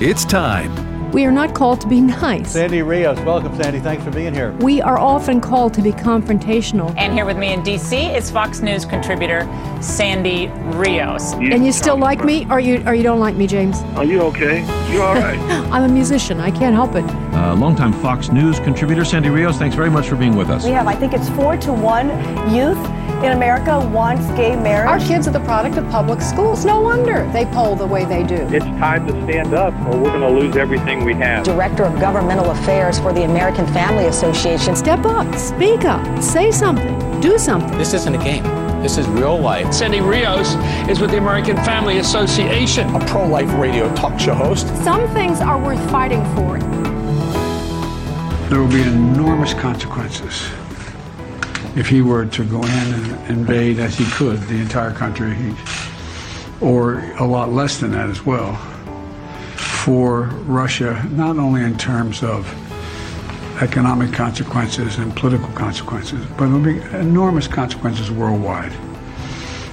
It's time. We are not called to be nice. Sandy Rios, welcome, Sandy. Thanks for being here. We are often called to be confrontational. And here with me in D.C. is Fox News contributor Sandy Rios. and you still like me, or you or you don't like me, James? Are you okay? You all right? I'm a musician. I can't help it. Uh, longtime Fox News contributor Sandy Rios, thanks very much for being with us. We have, I think it's four to one youth in America wants gay marriage. Our kids are the product of public schools. No wonder they poll the way they do. It's time to stand up or we're going to lose everything we have. Director of Governmental Affairs for the American Family Association. Step up, speak up, say something, do something. This isn't a game. This is real life. Sandy Rios is with the American Family Association, a pro life radio talk show host. Some things are worth fighting for. There will be enormous consequences if he were to go in and invade, as he could, the entire country, or a lot less than that as well, for Russia, not only in terms of economic consequences and political consequences, but there'll be enormous consequences worldwide.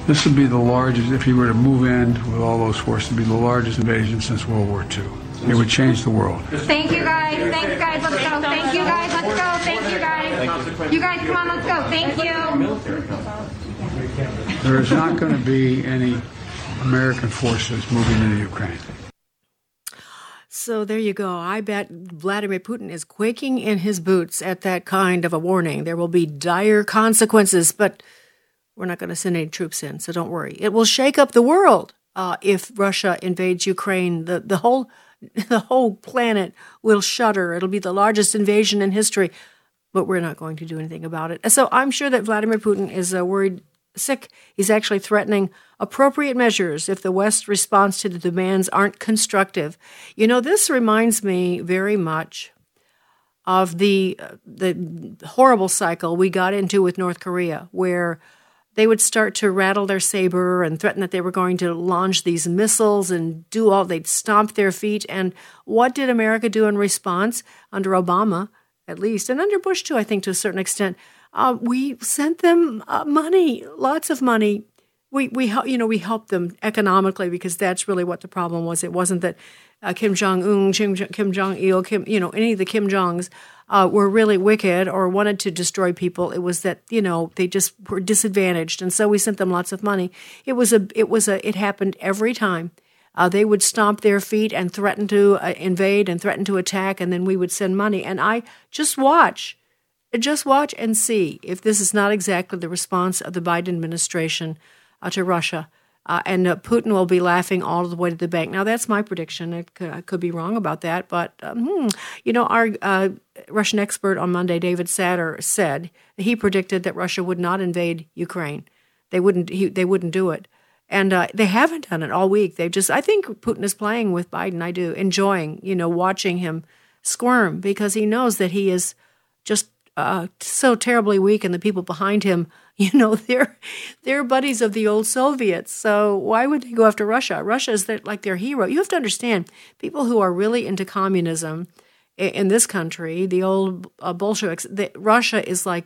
This would be the largest, if he were to move in with all those forces, would be the largest invasion since World War II. It would change the world. Thank you guys. Thank you guys. Let's go. Thank you guys. Let's go. Thank you guys. You guys, come on. Let's go. Thank you. There is not going to be any American forces moving into Ukraine. So there you go. I bet Vladimir Putin is quaking in his boots at that kind of a warning. There will be dire consequences, but we're not going to send any troops in, so don't worry. It will shake up the world uh, if Russia invades Ukraine. The the whole the whole planet will shudder. It'll be the largest invasion in history, but we're not going to do anything about it. So I'm sure that Vladimir Putin is uh, worried sick. He's actually threatening appropriate measures if the West's response to the demands aren't constructive. You know, this reminds me very much of the uh, the horrible cycle we got into with North Korea, where they would start to rattle their saber and threaten that they were going to launch these missiles and do all, they'd stomp their feet. And what did America do in response under Obama, at least, and under Bush too, I think to a certain extent? Uh, we sent them uh, money, lots of money. We, we, you know, we helped them economically because that's really what the problem was. It wasn't that uh, Kim Jong Un, Kim, Kim Jong Il, Kim, you know, any of the Kim Jongs uh, were really wicked or wanted to destroy people. It was that you know they just were disadvantaged, and so we sent them lots of money. It was a it was a it happened every time. Uh, they would stomp their feet and threaten to uh, invade and threaten to attack, and then we would send money. And I just watch, just watch and see if this is not exactly the response of the Biden administration uh, to Russia. Uh, and uh, Putin will be laughing all the way to the bank. Now, that's my prediction. Could, I could be wrong about that, but um, hmm, you know, our uh, Russian expert on Monday, David Satter, said he predicted that Russia would not invade Ukraine. They wouldn't. He, they wouldn't do it, and uh, they haven't done it all week. They just. I think Putin is playing with Biden. I do, enjoying you know watching him squirm because he knows that he is just uh, so terribly weak, and the people behind him You know, they're they're buddies of the old Soviets. So why would they go after Russia? Russia is their, like their hero. You have to understand, people who are really into communism in, in this country, the old uh, Bolsheviks, Russia is like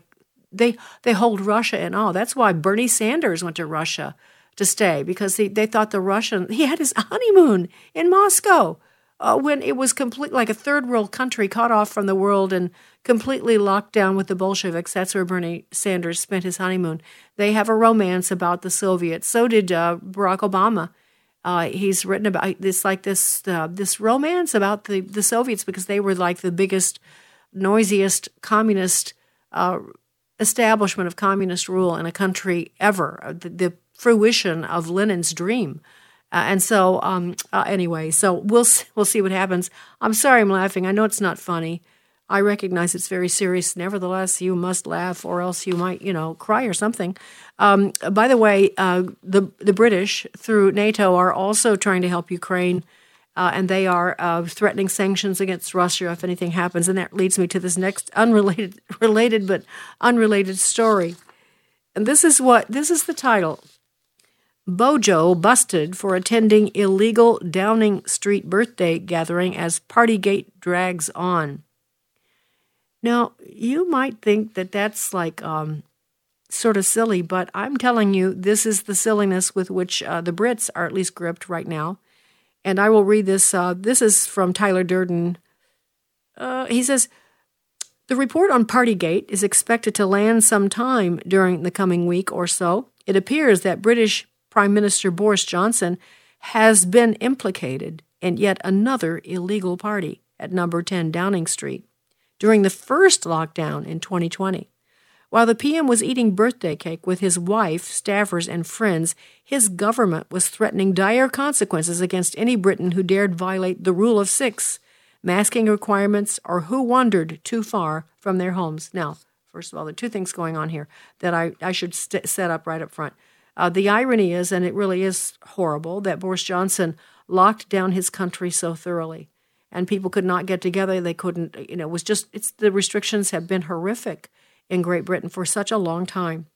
they they hold Russia in awe. That's why Bernie Sanders went to Russia to stay because he, they thought the Russian he had his honeymoon in Moscow uh, when it was complete like a third world country cut off from the world and completely locked down with the Bolsheviks. That's where Bernie Sanders spent his honeymoon. They have a romance about the Soviets. So did uh, Barack Obama. Uh, he's written about this like this uh, this romance about the, the Soviets because they were like the biggest, noisiest communist uh, establishment of communist rule in a country ever. The, the fruition of Lenin's dream. Uh, and so, um, uh, anyway, so we'll we'll see what happens. I'm sorry, I'm laughing. I know it's not funny. I recognize it's very serious. Nevertheless, you must laugh, or else you might, you know, cry or something. Um, by the way, uh, the the British through NATO are also trying to help Ukraine, uh, and they are uh, threatening sanctions against Russia if anything happens. And that leads me to this next unrelated, related but unrelated story. And this is what this is the title. Bojo busted for attending illegal Downing Street birthday gathering as Partygate drags on. Now, you might think that that's like um, sort of silly, but I'm telling you, this is the silliness with which uh, the Brits are at least gripped right now. And I will read this. Uh, this is from Tyler Durden. Uh, he says, the report on Partygate is expected to land sometime during the coming week or so. It appears that British Prime Minister Boris Johnson has been implicated in yet another illegal party at number 10 Downing Street during the first lockdown in 2020. While the PM was eating birthday cake with his wife, staffers, and friends, his government was threatening dire consequences against any Briton who dared violate the rule of six, masking requirements, or who wandered too far from their homes. Now, first of all, there are two things going on here that I, I should st- set up right up front. Uh, the irony is, and it really is horrible, that Boris Johnson locked down his country so thoroughly and people could not get together. They couldn't, you know, it was just, it's the restrictions have been horrific in Great Britain for such a long time.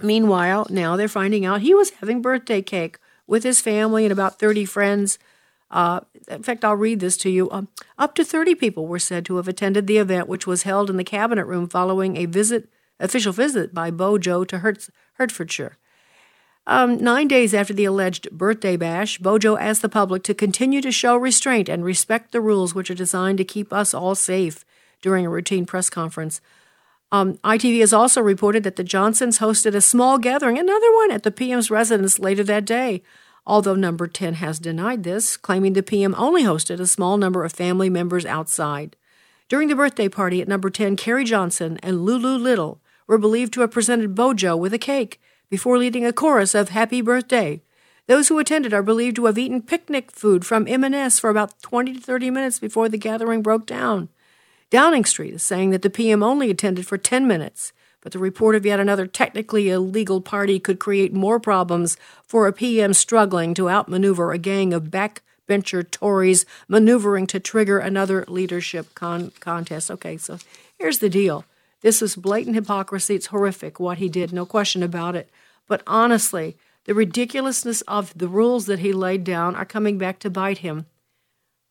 Meanwhile, now they're finding out he was having birthday cake with his family and about 30 friends. Uh, in fact, I'll read this to you. Um, up to 30 people were said to have attended the event, which was held in the cabinet room following a visit, official visit by Bojo to Hertfordshire. Um, nine days after the alleged birthday bash, Bojo asked the public to continue to show restraint and respect the rules which are designed to keep us all safe during a routine press conference. Um, ITV has also reported that the Johnsons hosted a small gathering, another one, at the PM's residence later that day. Although number 10 has denied this, claiming the PM only hosted a small number of family members outside. During the birthday party at number 10, Carrie Johnson and Lulu Lytle were believed to have presented Bojo with a cake before leading a chorus of Happy Birthday. Those who attended are believed to have eaten picnic food from M&S for about 20 to 30 minutes before the gathering broke down. Downing Street is saying that the PM only attended for 10 minutes, but the report of yet another technically illegal party could create more problems for a PM struggling to outmaneuver a gang of backbencher Tories maneuvering to trigger another leadership con- contest. Okay, so here's the deal. This is blatant hypocrisy. It's horrific what he did, no question about it. But honestly, the ridiculousness of the rules that he laid down are coming back to bite him.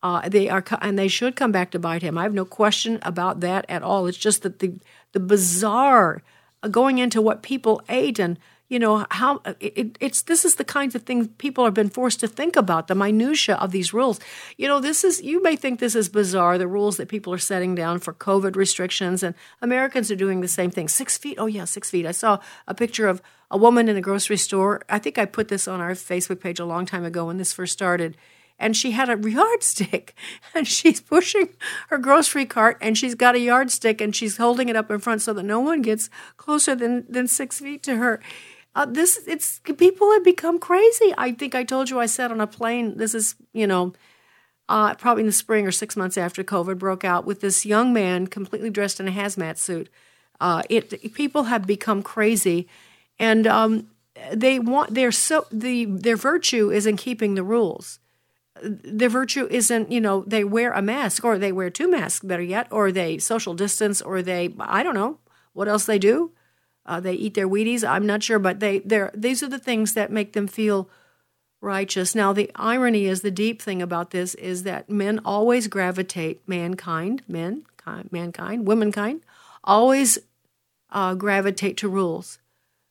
Uh, they are, and they should come back to bite him. I have no question about that at all. It's just that the the bizarre uh, going into what people ate and you know how uh, it, it's this is the kinds of things people have been forced to think about the minutia of these rules. You know this is you may think this is bizarre the rules that people are setting down for covid restrictions and americans are doing the same thing. Six feet? Oh yeah six feet. I saw a picture of a woman in a grocery store. I think i put this on our facebook page a long time ago when this first started and she had a yardstick and she's pushing her grocery cart and she's got a yardstick and she's holding it up in front so that no one gets closer than, than six feet to her uh, this it's people have become crazy. I think I told you I sat on a plane. This is you know uh, probably in the spring or six months after COVID broke out with this young man completely dressed in a hazmat suit. Uh, it people have become crazy, and um, they want they're so the their virtue is in keeping the rules. Their virtue isn't you know they wear a mask or they wear two masks better yet or they social distance or they I don't know what else they do uh, they eat their Wheaties. I'm not sure, but they they these are the things that make them feel righteous. Now, the irony is the deep thing about this is that men always gravitate mankind, men, kind, mankind, womankind, always uh, gravitate to rules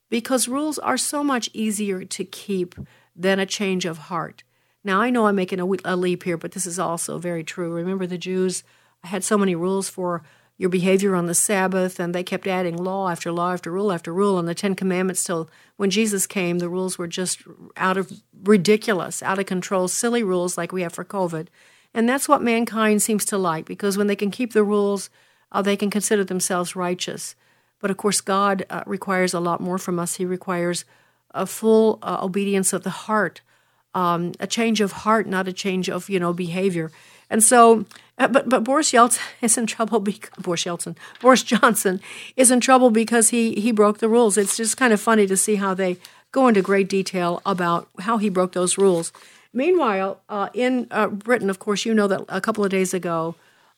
because rules are so much easier to keep than a change of heart. Now, I know I'm making a, a leap here, but this is also very true. Remember, the Jews had so many rules for your behavior on the Sabbath, and they kept adding law after law after rule after rule on the Ten Commandments till when Jesus came, the rules were just out of ridiculous, out of control, silly rules like we have for COVID. And that's what mankind seems to like because when they can keep the rules, uh, they can consider themselves righteous. But of course, God uh, requires a lot more from us. He requires a full uh, obedience of the heart, um, a change of heart, not a change of you know behavior. And so uh, but but Boris Yeltsin is in trouble because Boris Yeltsin, Boris Johnson is in trouble because he he broke the rules. It's just kind of funny to see how they go into great detail about how he broke those rules. Meanwhile, uh, in uh, Britain, of course, you know that a couple of days ago,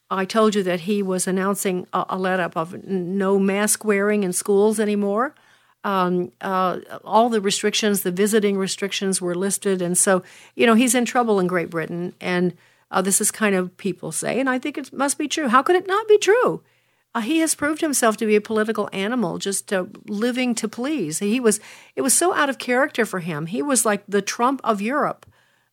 I told you that he was announcing a, a let up of no mask wearing in schools anymore. Um, uh, all the restrictions, the visiting restrictions were listed, and so you know he's in trouble in Great Britain and. Uh, this is kind of people say, and I think it must be true. How could it not be true? Uh, he has proved himself to be a political animal, just uh, living to please. He was. It was so out of character for him. He was like the Trump of Europe.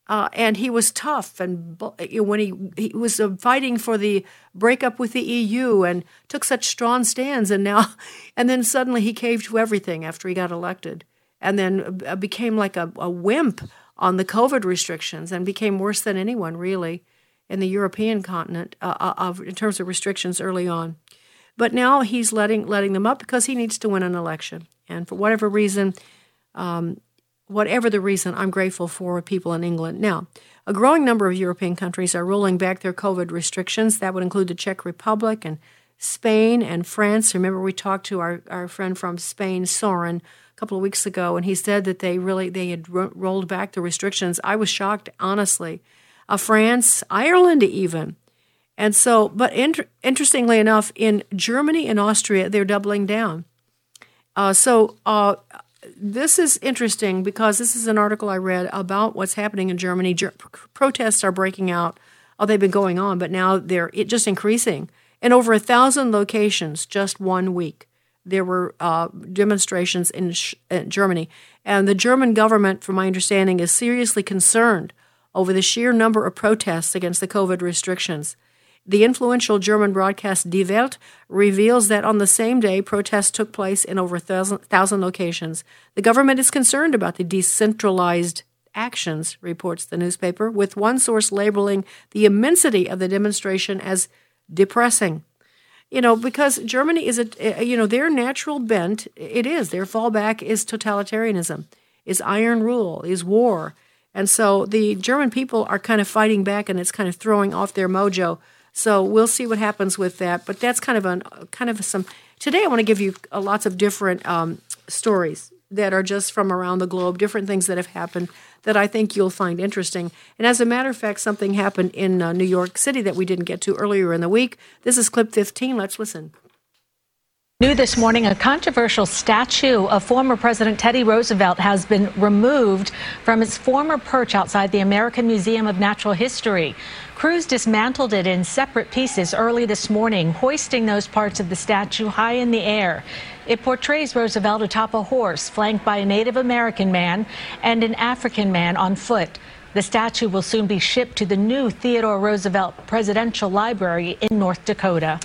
Uh, and he was tough, and when he he was uh, fighting for the breakup with the EU, and took such strong stands, and now, and then suddenly he caved to everything after he got elected, and then uh, became like a, a wimp on the COVID restrictions, and became worse than anyone really in the European continent uh, uh of in terms of restrictions early on. But now he's letting letting them up because he needs to win an election, and for whatever reason, um, whatever the reason, I'm grateful for people in England. Now, a growing number of European countries are rolling back their COVID restrictions. That would include the Czech Republic and Spain and France. Remember, we talked to our, our friend from Spain, Soren, a couple of weeks ago, and he said that they really they had ro- rolled back the restrictions. I was shocked, honestly. France, Ireland, even. And so, but inter- interestingly enough, in Germany and Austria, they're doubling down. Uh, so, uh, this is interesting because this is an article I read about what's happening in Germany. Ger- protests are breaking out. Oh, they've been going on, but now they're just increasing. In over a thousand locations, just one week, there were uh, demonstrations in, sh- in Germany. And the German government, from my understanding, is seriously concerned over the sheer number of protests against the COVID restrictions. The influential German broadcast Die Welt reveals that on the same day, protests took place in over a thousand, thousand locations. The government is concerned about the decentralized actions, reports the newspaper, with one source labeling the immensity of the demonstration as depressing. You know, because Germany is a, you know, their natural bent, it is, their fallback is totalitarianism, is iron rule, is war. And so the German people are kind of fighting back and it's kind of throwing off their mojo. So we'll see what happens with that. But that's kind of a kind of some. Today, I want to give you lots of different um, stories that are just from around the globe, different things that have happened that I think you'll find interesting. And as a matter of fact, something happened in uh, New York City that we didn't get to earlier in the week. This is clip 15. Let's listen. New this morning, a controversial statue of former President Teddy Roosevelt has been removed from its former perch outside the American Museum of Natural History. Crews dismantled it in separate pieces early this morning, hoisting those parts of the statue high in the air. It portrays Roosevelt atop a horse, flanked by a Native American man and an African man on foot. The statue will soon be shipped to the new Theodore Roosevelt Presidential Library in North Dakota.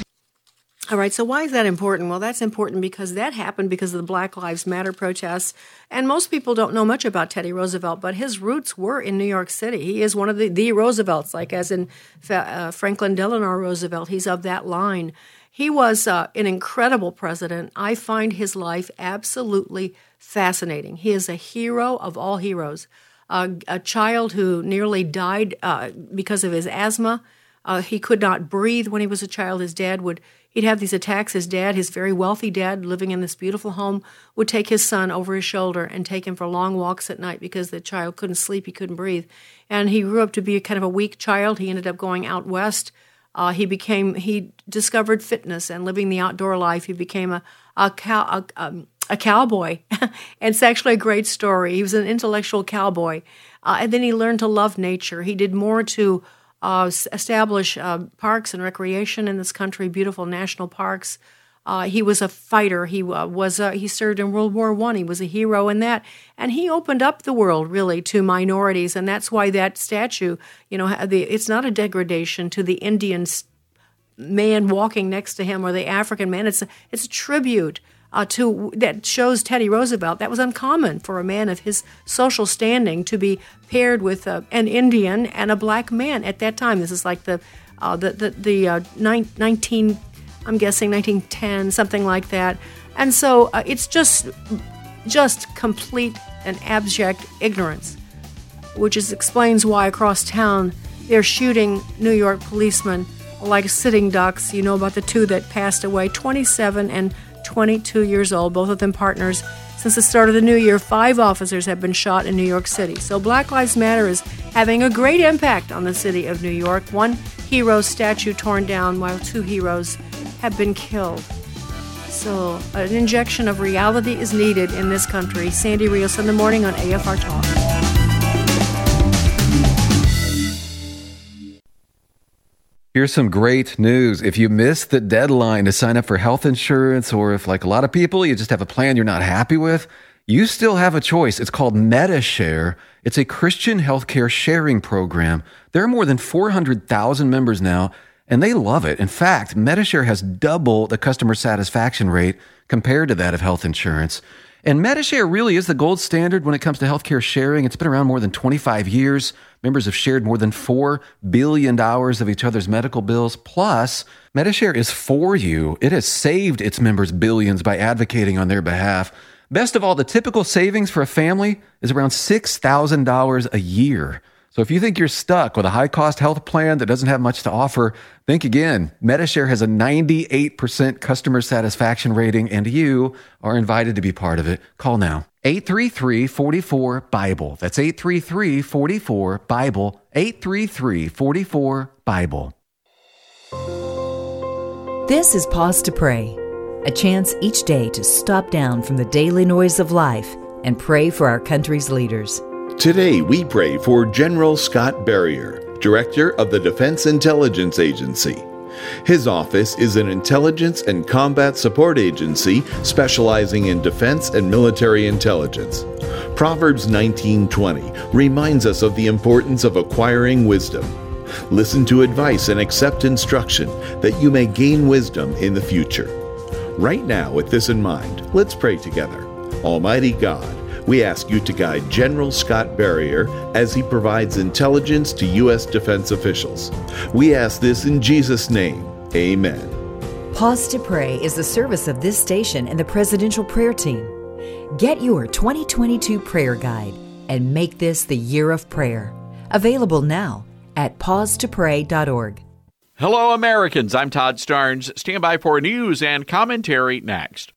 All right, so why is that important? Well, that's important because that happened because of the Black Lives Matter protests. And most people don't know much about Teddy Roosevelt, but his roots were in New York City. He is one of the, the Roosevelts, like as in uh, Franklin Delano Roosevelt. He's of that line. He was uh, an incredible president. I find his life absolutely fascinating. He is a hero of all heroes. Uh, a child who nearly died uh, because of his asthma. Uh, he could not breathe when he was a child. His dad would He'd have these attacks. His dad, his very wealthy dad, living in this beautiful home, would take his son over his shoulder and take him for long walks at night because the child couldn't sleep, he couldn't breathe. And he grew up to be a kind of a weak child. He ended up going out west. Uh, he became he discovered fitness and living the outdoor life. He became a a cow a, um, a cowboy, and it's actually a great story. He was an intellectual cowboy, uh, and then he learned to love nature. He did more to uh, establish uh, parks and recreation in this country, beautiful national parks. Uh, he was a fighter. He uh, was he served in World War One. He was a hero in that, and he opened up the world really to minorities, and that's why that statue, you know, the, it's not a degradation to the Indian man walking next to him or the African man. It's a, it's a tribute uh, to that shows Teddy Roosevelt. That was uncommon for a man of his social standing to be paired with uh, an Indian and a black man at that time. This is like the uh, the the, the uh, 19 I'm guessing 1910 something like that. And so uh, it's just just complete and abject ignorance, which is explains why across town they're shooting New York policemen like sitting ducks. You know about the two that passed away, 27 and 22 years old, both of them partners. Since the start of the new year, five officers have been shot in New York City. So Black Lives Matter is having a great impact on the city of New York. One hero statue torn down while two heroes have been killed. So an injection of reality is needed in this country. Sandy Rios in the morning on AFR Talk. Here's some great news. If you missed the deadline to sign up for health insurance, or if, like a lot of people, you just have a plan you're not happy with, you still have a choice. It's called MediShare. It's a Christian healthcare sharing program. There are more than 400,000 members now, and they love it. In fact, MediShare has double the customer satisfaction rate compared to that of health insurance. And MediShare really is the gold standard when it comes to healthcare sharing. It's been around more than 25 years. Members have shared more than $4 billion of each other's medical bills. Plus, MediShare is for you. It has saved its members billions by advocating on their behalf. Best of all, the typical savings for a family is around $6,000 a year. So if you think you're stuck with a high cost health plan that doesn't have much to offer, think again. MediShare has a 98% customer satisfaction rating, and you are invited to be part of it. Call now. 833 44 Bible. That's 833 44 Bible. 833 44 Bible. This is Pause to Pray, a chance each day to stop down from the daily noise of life and pray for our country's leaders. Today, we pray for General Scott Berrier, Director of the Defense Intelligence Agency. His office is an intelligence and combat support agency specializing in defense and military intelligence. Proverbs 19:20 reminds us of the importance of acquiring wisdom. Listen to advice and accept instruction that you may gain wisdom in the future. Right now, with this in mind, let's pray together. Almighty God, we ask you to guide General Scott Berrier as he provides intelligence to U.S. defense officials. We ask this in Jesus' name. Amen. Pause to Pray is the service of this station and the Presidential Prayer Team. Get your 2022 prayer guide and make this the year of prayer. Available now at pausetopray.org. Hello, Americans. I'm Todd Starnes. Stand by for news and commentary next.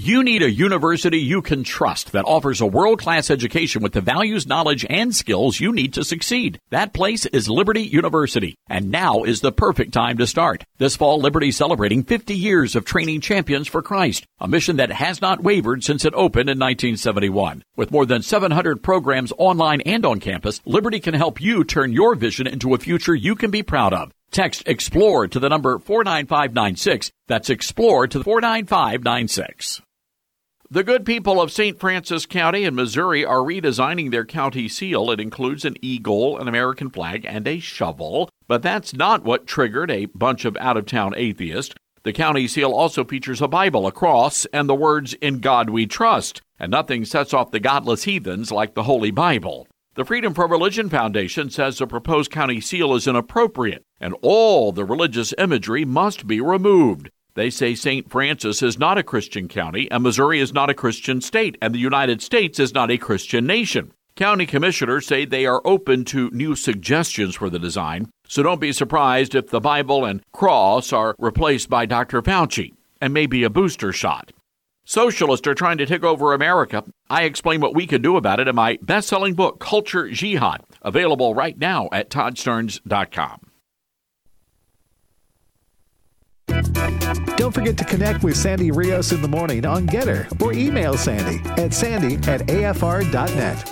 You need a university you can trust that offers a world class education with the values, knowledge, and skills you need to succeed. That place is Liberty University, and now is the perfect time to start. This fall, Liberty celebrating 50 years of training champions for Christ, a mission that has not wavered since it opened in 1971. With more than 700 programs online and on campus, Liberty can help you turn your vision into a future you can be proud of. Text EXPLORE to the number 49596. That's EXPLORE to the 49596. The good people of St. Francis County in Missouri are redesigning their county seal. It includes an eagle, an American flag, and a shovel. But that's not what triggered a bunch of out of town atheists. The county seal also features a Bible, a cross, and the words, In God We Trust. And nothing sets off the godless heathens like the Holy Bible. The Freedom from Religion Foundation says the proposed county seal is inappropriate, and all the religious imagery must be removed. They say St. Francis is not a Christian county, and Missouri is not a Christian state, and the United States is not a Christian nation. County commissioners say they are open to new suggestions for the design, so don't be surprised if the Bible and cross are replaced by Dr. Fauci and maybe a booster shot. Socialists are trying to take over America. I explain what we can do about it in my best selling book, Culture Jihad, available right now at toddstarnes.com. Don't forget to connect with Sandy Rios in the morning on GETTR or email Sandy at sandy at afr.net.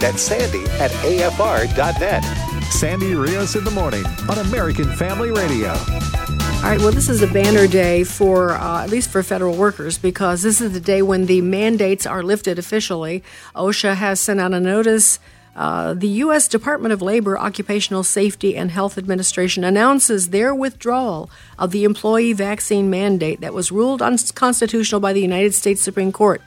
That's sandy at afr.net. Sandy Rios in the morning on American Family Radio. All right, well, this is a banner day for, uh, at least for federal workers, because this is the day when the mandates are lifted officially. OSHA has sent out a notice uh, the U.S. Department of Labor Occupational Safety and Health Administration announces their withdrawal of the employee vaccine mandate that was ruled unconstitutional by the United States Supreme Court.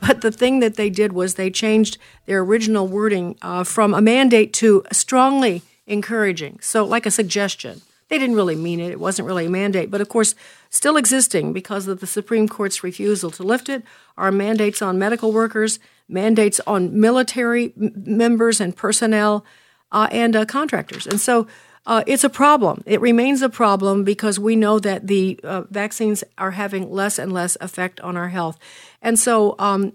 But the thing that they did was they changed their original wording uh, from a mandate to strongly encouraging, so like a suggestion. They didn't really mean it. It wasn't really a mandate. But of course, still existing because of the Supreme Court's refusal to lift it are mandates on medical workers, mandates on military m- members and personnel, uh, and uh, contractors. And so uh, it's a problem. It remains a problem because we know that the uh, vaccines are having less and less effect on our health. And so um,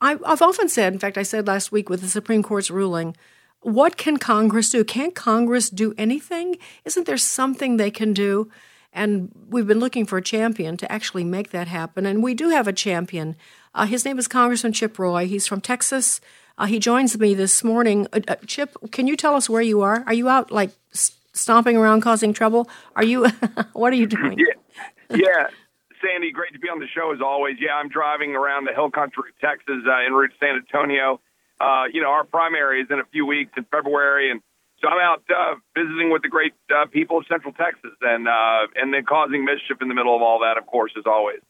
I, I've often said, in fact, I said last week with the Supreme Court's ruling, what can Congress do? Can't Congress do anything? Isn't there something they can do? And we've been looking for a champion to actually make that happen. And we do have a champion. Uh, his name is Congressman Chip Roy. He's from Texas. Uh, he joins me this morning. Uh, uh Chip, can you tell us where you are? Are you out like stomping around causing trouble? Are you? what are you doing? Yeah, yeah. Sandy, great to be on the show as always. Yeah, I'm driving around the hill country of Texas en route to San Antonio. Uh, you know, our primary is in a few weeks in February, and so I'm out uh, visiting with the great uh, people of Central Texas, and uh, and then causing mischief in the middle of all that, of course, as always.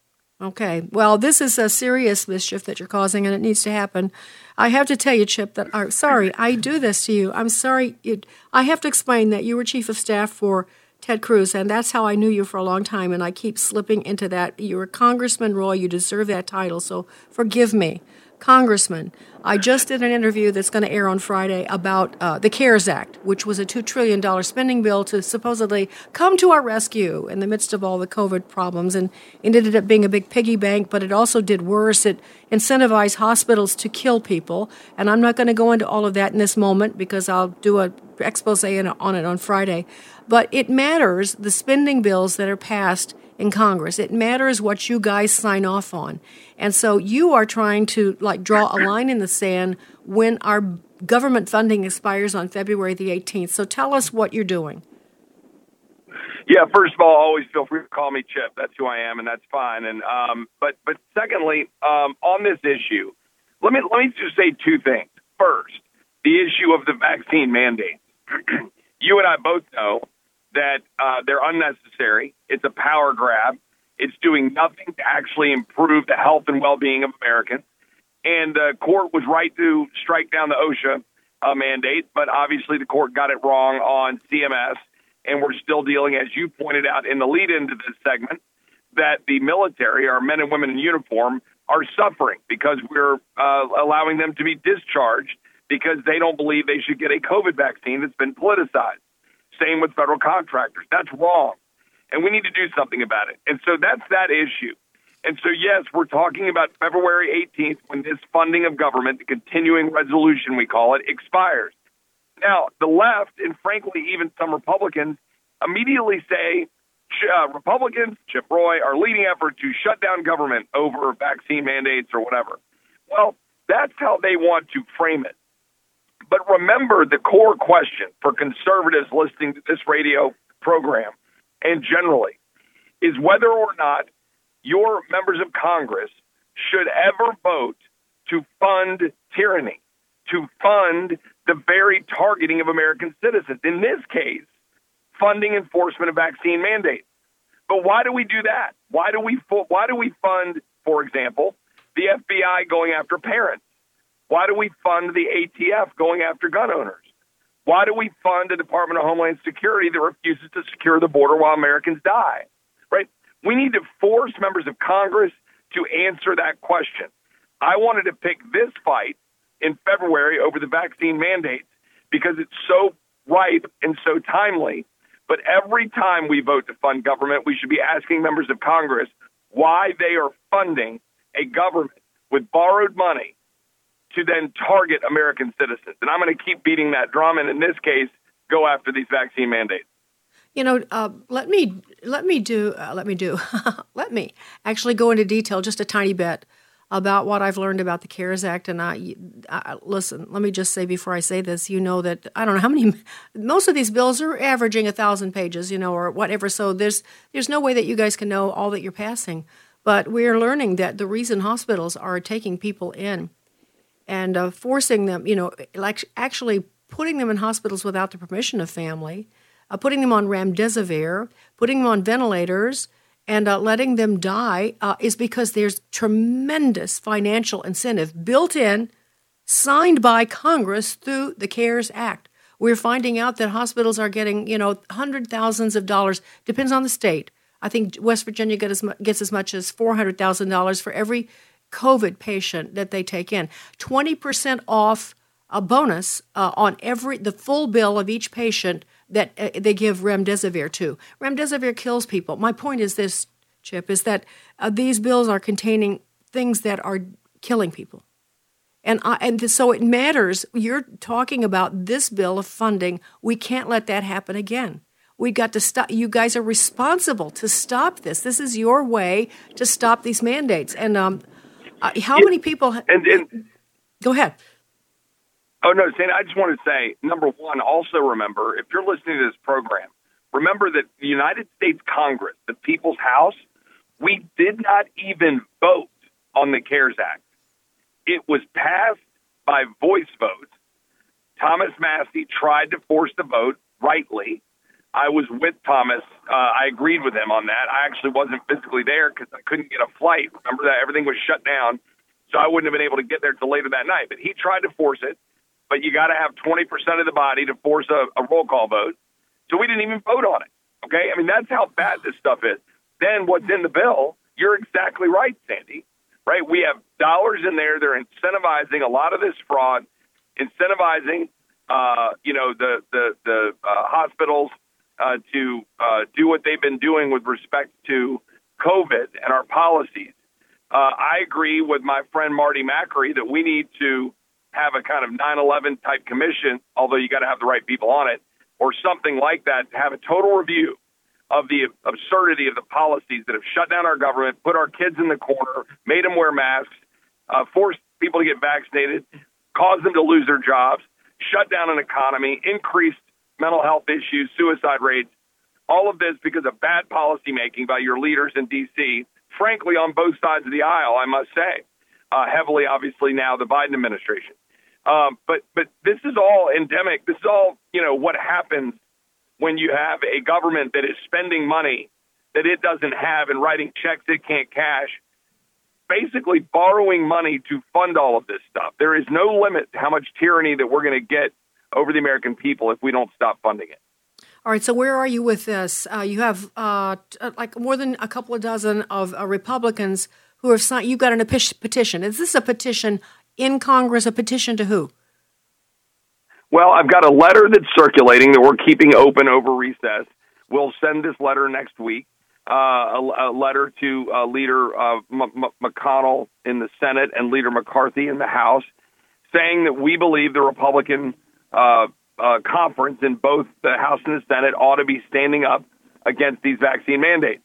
Okay. Well, this is a serious mischief that you're causing, and it needs to happen. I have to tell you, Chip, that I'm sorry I do this to you. I'm sorry. It, I have to explain that you were chief of staff for Ted Cruz, and that's how I knew you for a long time, and I keep slipping into that. You're a Congressman Roy. You deserve that title, so forgive me. Congressman, I just did an interview that's going to air on Friday about uh, the CARES Act, which was a $2 trillion spending bill to supposedly come to our rescue in the midst of all the COVID problems. And it ended up being a big piggy bank, but it also did worse. It incentivized hospitals to kill people. And I'm not going to go into all of that in this moment because I'll do a expose on it on Friday. But it matters the spending bills that are passed in Congress. It matters what you guys sign off on. And so you are trying to like draw a line in the sand when our government funding expires on February the 18th. So tell us what you're doing. Yeah, first of all, always feel free to call me Chip. That's who I am, and that's fine. And um, but but secondly, um, on this issue, let me let me just say two things. First, the issue of the vaccine mandate. you and I both know that uh, they're unnecessary. It's a power grab. It's doing nothing to actually improve the health and well-being of Americans. And the court was right to strike down the OSHA uh, mandate, but obviously the court got it wrong on CMS. And we're still dealing, as you pointed out in the lead into this segment, that the military, our men and women in uniform, are suffering because we're uh, allowing them to be discharged because they don't believe they should get a COVID vaccine that's been politicized. Same with federal contractors. That's wrong. And we need to do something about it. And so that's that issue. And so, yes, we're talking about February 18th when this funding of government, the continuing resolution, we call it, expires. Now, the left, and frankly, even some Republicans, immediately say uh, Republicans, Chip Roy, are leading effort to shut down government over vaccine mandates or whatever. Well, that's how they want to frame it. But remember the core question for conservatives listening to this radio program and generally is whether or not your members of Congress should ever vote to fund tyranny, to fund the very targeting of American citizens. In this case, funding enforcement of vaccine mandates. But why do we do that? Why do we why do we fund, for example, the FBI going after parents? Why do we fund the ATF going after gun owners? Why do we fund the Department of Homeland Security that refuses to secure the border while Americans die? Right? We need to force members of Congress to answer that question. I wanted to pick this fight in February over the vaccine mandates because it's so ripe and so timely. But every time we vote to fund government, we should be asking members of Congress why they are funding a government with borrowed money to then target American citizens. And I'm going to keep beating that drum, and in this case, go after these vaccine mandates. You know, uh, let me let me do uh, let me do let me actually go into detail just a tiny bit about what I've learned about the CARES Act. And I, I, listen, let me just say before I say this, you know that I don't know how many. Most of these bills are averaging a thousand pages, you know, or whatever. So there's there's no way that you guys can know all that you're passing. But we are learning that the reason hospitals are taking people in and uh, forcing them, you know, like actually putting them in hospitals without the permission of family, uh, putting them on remdesivir, putting them on ventilators, and uh, letting them die uh, is because there's tremendous financial incentive built in, signed by Congress through the CARES Act. We're finding out that hospitals are getting, you know, hundred thousands of dollars. Depends on the state. I think West Virginia gets as much as four hundred thousand dollars for every COVID patient that they take in. 20% off a bonus uh, on every the full bill of each patient that uh, they give remdesivir to. Remdesivir kills people. My point is this, Chip, is that uh, these bills are containing things that are killing people. And, I, and so it matters. You're talking about this bill of funding. We can't let that happen again. We got to stop. You guys are responsible to stop this. This is your way to stop these mandates. And um, uh, how yeah. many people? Ha- and, and go ahead. Oh no, Sandy. I just want to say, number one, also remember if you're listening to this program, remember that the United States Congress, the People's House, We did not even vote on the CARES Act. It was passed by voice vote. Thomas Massie tried to force the vote, rightly. I was with Thomas. Uh, I agreed with him on that. I actually wasn't physically there because I couldn't get a flight. Remember that everything was shut down, so I wouldn't have been able to get there till later that night. But he tried to force it. But you got to have 20% of the body to force a, a roll call vote. So we didn't even vote on it. Okay, I mean that's how bad this stuff is. Then what's in the bill? You're exactly right, Sandy. Right? We have dollars in there. They're incentivizing a lot of this fraud, incentivizing, uh, you know, the the the uh, hospitals uh, to uh, do what they've been doing with respect to COVID and our policies. Uh, I agree with my friend Marty Makary that we need to have a kind of 9/11 type commission, although you got to have the right people on it, or something like that. To have a total review of the absurdity of the policies that have shut down our government, put our kids in the corner, made them wear masks, uh, forced people to get vaccinated, caused them to lose their jobs, shut down an economy, increased mental health issues, suicide rates. All of this because of bad policy making by your leaders in D.C., frankly, on both sides of the aisle, I must say. Uh, heavily, obviously, now the Biden administration. Um, but but this is all endemic. This is all you know what happens when you have a government that is spending money that it doesn't have and writing checks it can't cash, basically borrowing money to fund all of this stuff. There is no limit to how much tyranny that we're going to get over the American people if we don't stop funding it. All right, so where are you with this? Uh, you have uh, uh like more than a couple of dozen of uh, Republicans who have signed. You've got an, petition. Is this a petition in Congress? A petition to who? Well, I've got a letter that's circulating that we're keeping open over recess. We'll send this letter next week. Uh, a, a, letter to uh, Leader uh, M- M- McConnell in the Senate and Leader McCarthy in the House, saying that we believe the Republican uh, uh, conference in both the House and the Senate ought to be standing up against these vaccine mandates.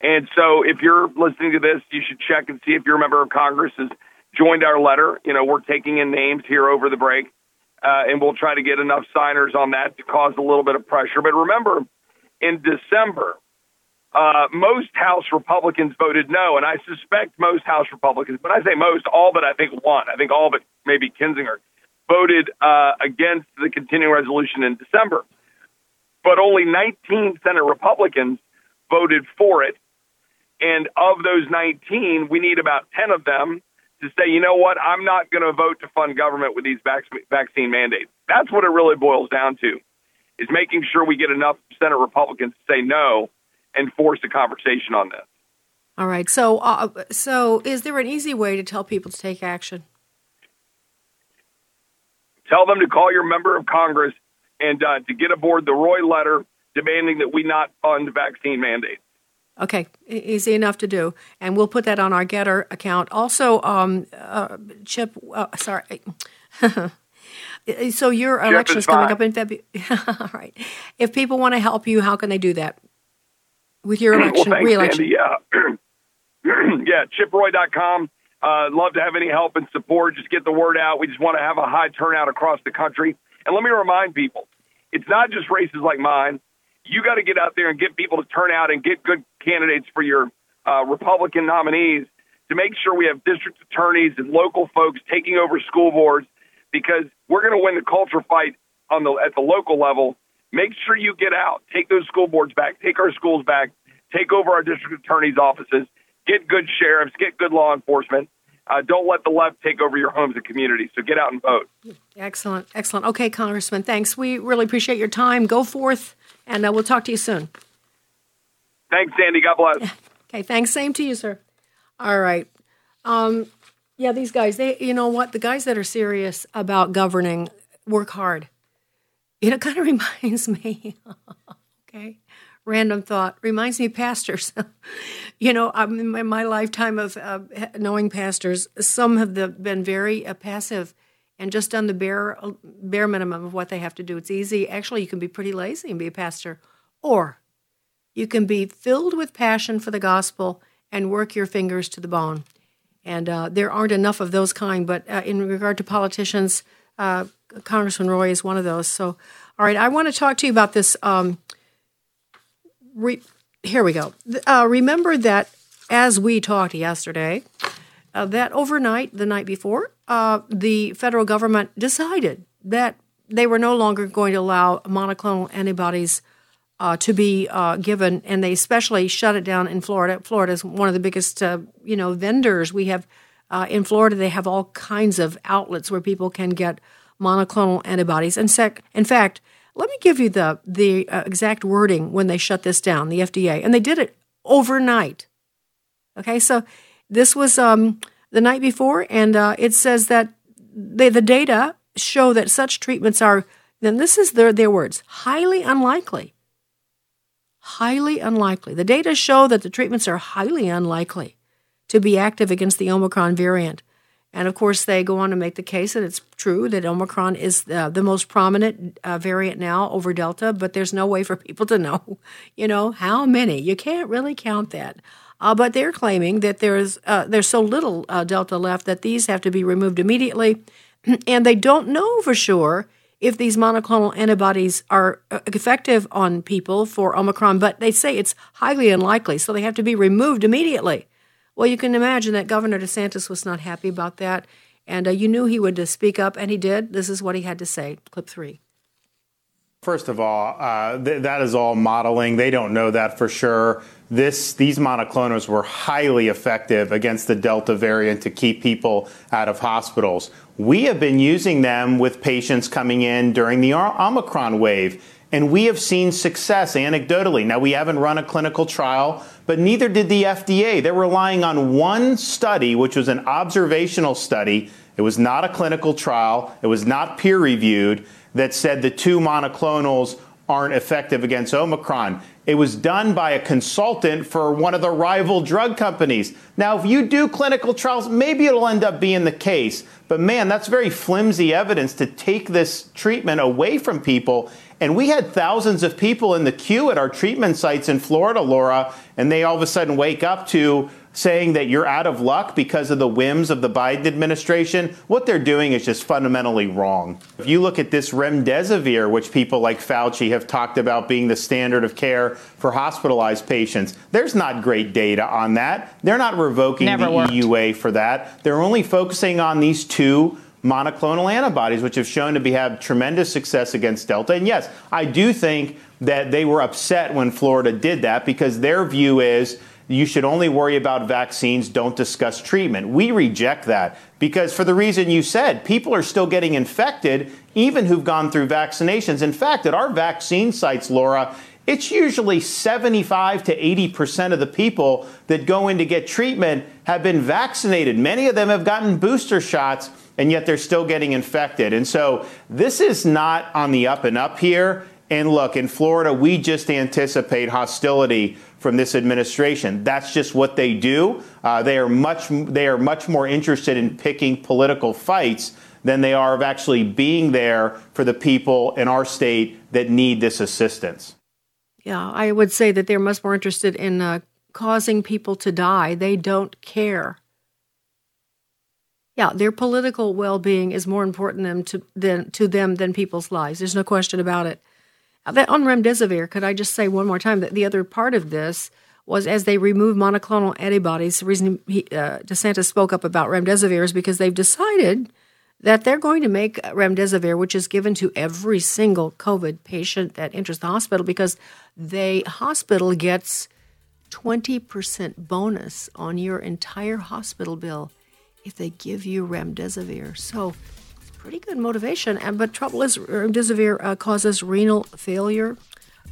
And so, if you're listening to this, you should check and see if your member of Congress has joined our letter. You know, we're taking in names here over the break uh, and we'll try to get enough signers on that to cause a little bit of pressure. But remember, in December, uh, most House Republicans voted no, and I suspect most House Republicans, but I say most, all but I think one, I think all but maybe Kinzinger, voted uh, against the continuing resolution in December. But only 19 Senate Republicans voted for it. And of those 19, we need about 10 of them to say, you know what, I'm not going to vote to fund government with these vaccine mandates. That's what it really boils down to, is making sure we get enough Senate Republicans to say no and force a conversation on this. All right. So, uh, so is there an easy way to tell people to take action? Tell them to call your member of Congress and uh, to get aboard the Roy letter demanding that we not fund vaccine mandates. Okay, easy enough to do, and we'll put that on our GETTR account. Also, um, uh, Chip, uh, sorry. so your election is coming up in February. All right. If people want to help you, how can they do that with your election, well, reelection? Yeah, yeah. ChipRoy.com. Uh, love to have any help and support. Just get the word out. We just want to have a high turnout across the country. And let me remind people, it's not just races like mine you got to get out there and get people to turn out and get good candidates for your uh, Republican nominees to make sure we have district attorneys and local folks taking over school boards because we're going to win the culture fight on the at the local level. Make sure you get out, take those school boards back, take our schools back, take over our district attorneys' offices, get good sheriffs, get good law enforcement. Uh, don't let the left take over your homes and communities. So get out and vote. Excellent, excellent. Okay, Congressman, thanks. We really appreciate your time. Go forth and uh, we'll talk to you soon. Thanks, Sandy. God bless. Okay, thanks. Same to you, sir. All right. Um, yeah, these guys, they, you know what? The guys that are serious about governing work hard. You know, it kind of reminds me, okay, random thought, reminds me pastors. you know, I'm in my, my lifetime of uh, knowing pastors, some have the, been very uh, passive and just done the bare bare minimum of what they have to do. It's easy. Actually, you can be pretty lazy and be a pastor, or you can be filled with passion for the gospel and work your fingers to the bone. And uh, there aren't enough of those kind. But uh, in regard to politicians, uh, Congressman Roy is one of those. So, all right, I want to talk to you about this. Um, re- here we go. Uh, remember that as we talked yesterday, uh, that overnight, the night before, uh, the federal government decided that they were no longer going to allow monoclonal antibodies uh, to be uh, given, and they especially shut it down in Florida. Florida is one of the biggest, uh, you know, vendors we have in Florida. They have all kinds of outlets where people can get monoclonal antibodies. And sec- in fact, let me give you the the uh, exact wording when they shut this down, the FDA, and they did it overnight. Okay, so this was um, the night before, and uh, it says that they, the data show that such treatments are. Then this is their their words: highly unlikely. Highly unlikely. The data show that the treatments are highly unlikely to be active against the Omicron variant. And of course, they go on to make the case that it's true that Omicron is uh, the most prominent uh, variant now over Delta, but there's no way for people to know, you know, how many. You can't really count that. Uh, but they're claiming that there's uh, there's so little uh, Delta left that these have to be removed immediately, and they don't know for sure if these monoclonal antibodies are uh, effective on people for Omicron. But they say it's highly unlikely, so they have to be removed immediately. Well, you can imagine that Governor DeSantis was not happy about that. And uh, you knew he would uh, speak up, and he did. This is what he had to say. Clip three. First of all, uh, th- that is all modeling. They don't know that for sure. This, these monoclonals were highly effective against the Delta variant to keep people out of hospitals. We have been using them with patients coming in during the Omicron wave, and we have seen success anecdotally. Now, we haven't run a clinical trial but neither did the FDA. They're relying on one study, which was an observational study. It was not a clinical trial, it was not peer reviewed, that said the two monoclonals aren't effective against Omicron. It was done by a consultant for one of the rival drug companies. Now, if you do clinical trials, maybe it'll end up being the case. But man, that's very flimsy evidence to take this treatment away from people and we had thousands of people in the queue at our treatment sites in Florida, Laura, and they all of a sudden wake up to saying that you're out of luck because of the whims of the Biden administration. What they're doing is just fundamentally wrong. If you look at this remdesivir, which people like Fauci have talked about being the standard of care for hospitalized patients, there's not great data on that. They're not revoking Never the worked. EUA for that. They're only focusing on these two monoclonal antibodies, which have shown to be have tremendous success against Delta. And yes, I do think that they were upset when Florida did that because their view is you should only worry about vaccines, don't discuss treatment. We reject that because, for the reason you said, people are still getting infected, even who've gone through vaccinations. In fact, at our vaccine sites, Laura, it's usually 75 to 80% of the people that go in to get treatment have been vaccinated. Many of them have gotten booster shots and yet they're still getting infected. And so this is not on the up and up here. And look, in Florida, we just anticipate hostility from this administration. That's just what they do. Uh, they are much they are much more interested in picking political fights than they are of actually being there for the people in our state that need this assistance. Yeah, I would say that they're much more interested in uh, causing people to die. They don't care yeah, their political well-being is more important to, than, to them than people's lives. There's no question about it. That on remdesivir, could I just say one more time that the other part of this was as they remove monoclonal antibodies. The reason he, uh, DeSantis spoke up about remdesivir is because they've decided that they're going to make remdesivir, which is given to every single COVID patient that enters the hospital, because the hospital gets 20% bonus on your entire hospital bill if they give you remdesivir. So it's pretty good motivation. And but trouble is, remdesivir uh, causes renal failure,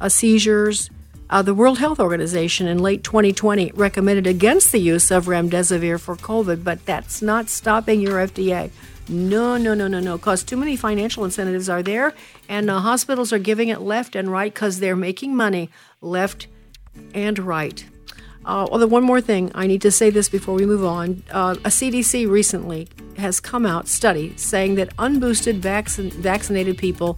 uh, seizures. Uh, the World Health Organization in late 2020 recommended against the use of remdesivir for COVID, but that's not stopping your FDA. No, no, no, no, no, because too many financial incentives are there, and uh, hospitals are giving it left and right because they're making money left and right. Uh, although one more thing, I need to say this before we move on. Uh, a CDC recently has come out study saying that unboosted vaccin- vaccinated people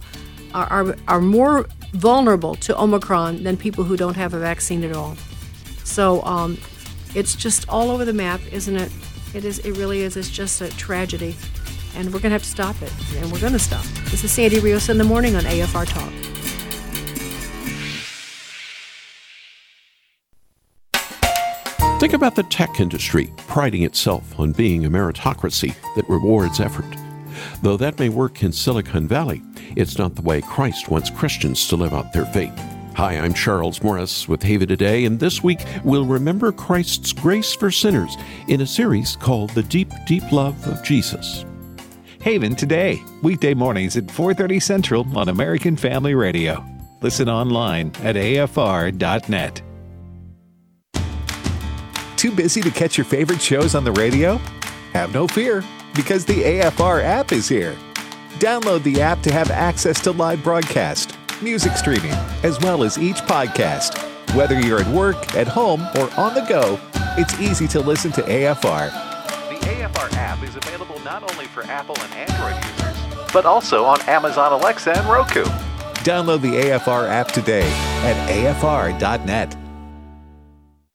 are, are, are more vulnerable to Omicron than people who don't have a vaccine at all. So um, it's just all over the map, isn't it? It is. It really is. It's just a tragedy, and we're going to have to stop it, and we're going to stop. This is Sandy Rios in the morning on AFR Talk. Think about the tech industry, priding itself on being a meritocracy that rewards effort. Though that may work in Silicon Valley, it's not the way Christ wants Christians to live out their faith. Hi, I'm Charles Morris with Haven Today, and this week we'll remember Christ's grace for sinners in a series called The Deep, Deep Love of Jesus. Haven Today, weekday mornings at 4:30 Central on American Family Radio. Listen online at afr.net. Too busy to catch your favorite shows on the radio? Have no fear, because the AFR app is here. Download the app to have access to live broadcast, music streaming, as well as each podcast. Whether you're at work, at home, or on the go, it's easy to listen to AFR. The AFR app is available not only for Apple and Android users, but also on Amazon Alexa and Roku. Download the AFR app today at afr.net.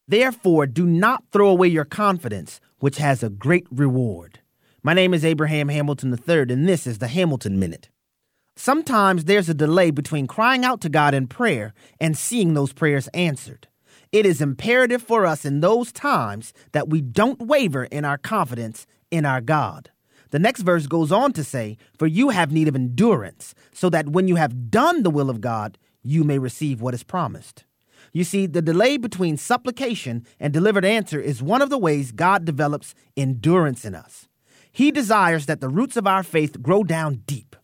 Therefore, do not throw away your confidence, which has a great reward. My name is Abraham Hamilton III, and this is the Hamilton Minute. Sometimes there's a delay between crying out to God in prayer and seeing those prayers answered. It is imperative for us in those times that we don't waver in our confidence in our God. The next verse goes on to say, For you have need of endurance, so that when you have done the will of God, you may receive what is promised. You see, the delay between supplication and delivered answer is one of the ways God develops endurance in us. He desires that the roots of our faith grow down deep,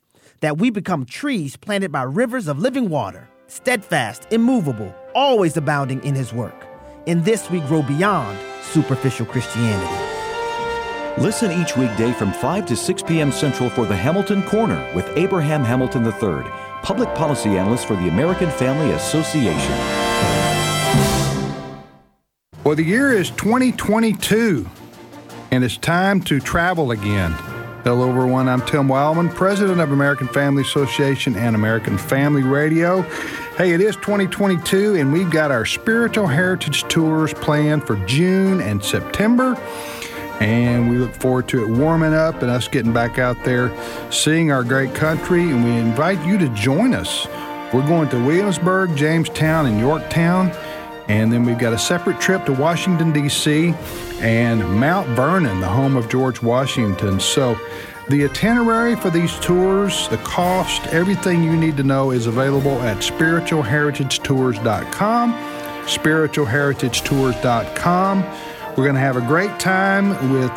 that we become trees planted by rivers of living water, steadfast, immovable, always abounding in His work. In this, we grow beyond superficial Christianity. Listen each weekday from 5 to 6 p.m. Central for the Hamilton Corner with Abraham Hamilton III, public policy analyst for the American Family Association. Well, the year is 2022, and it's time to travel again. Hello, everyone. I'm Tim Wildmon, president of American Family Association and American Family Radio. Hey, it is 2022, and we've got our spiritual heritage tours planned for June and September. And we look forward to it warming up and us getting back out there, seeing our great country. And we invite you to join us. We're going to Williamsburg, Jamestown, and Yorktown. And then we've got a separate trip to Washington, D.C. and Mount Vernon, the home of George Washington. So the itinerary for these tours, the cost, everything you need to know is available at spiritualheritagetours.com. Spiritualheritagetours.com. We're going to have a great time with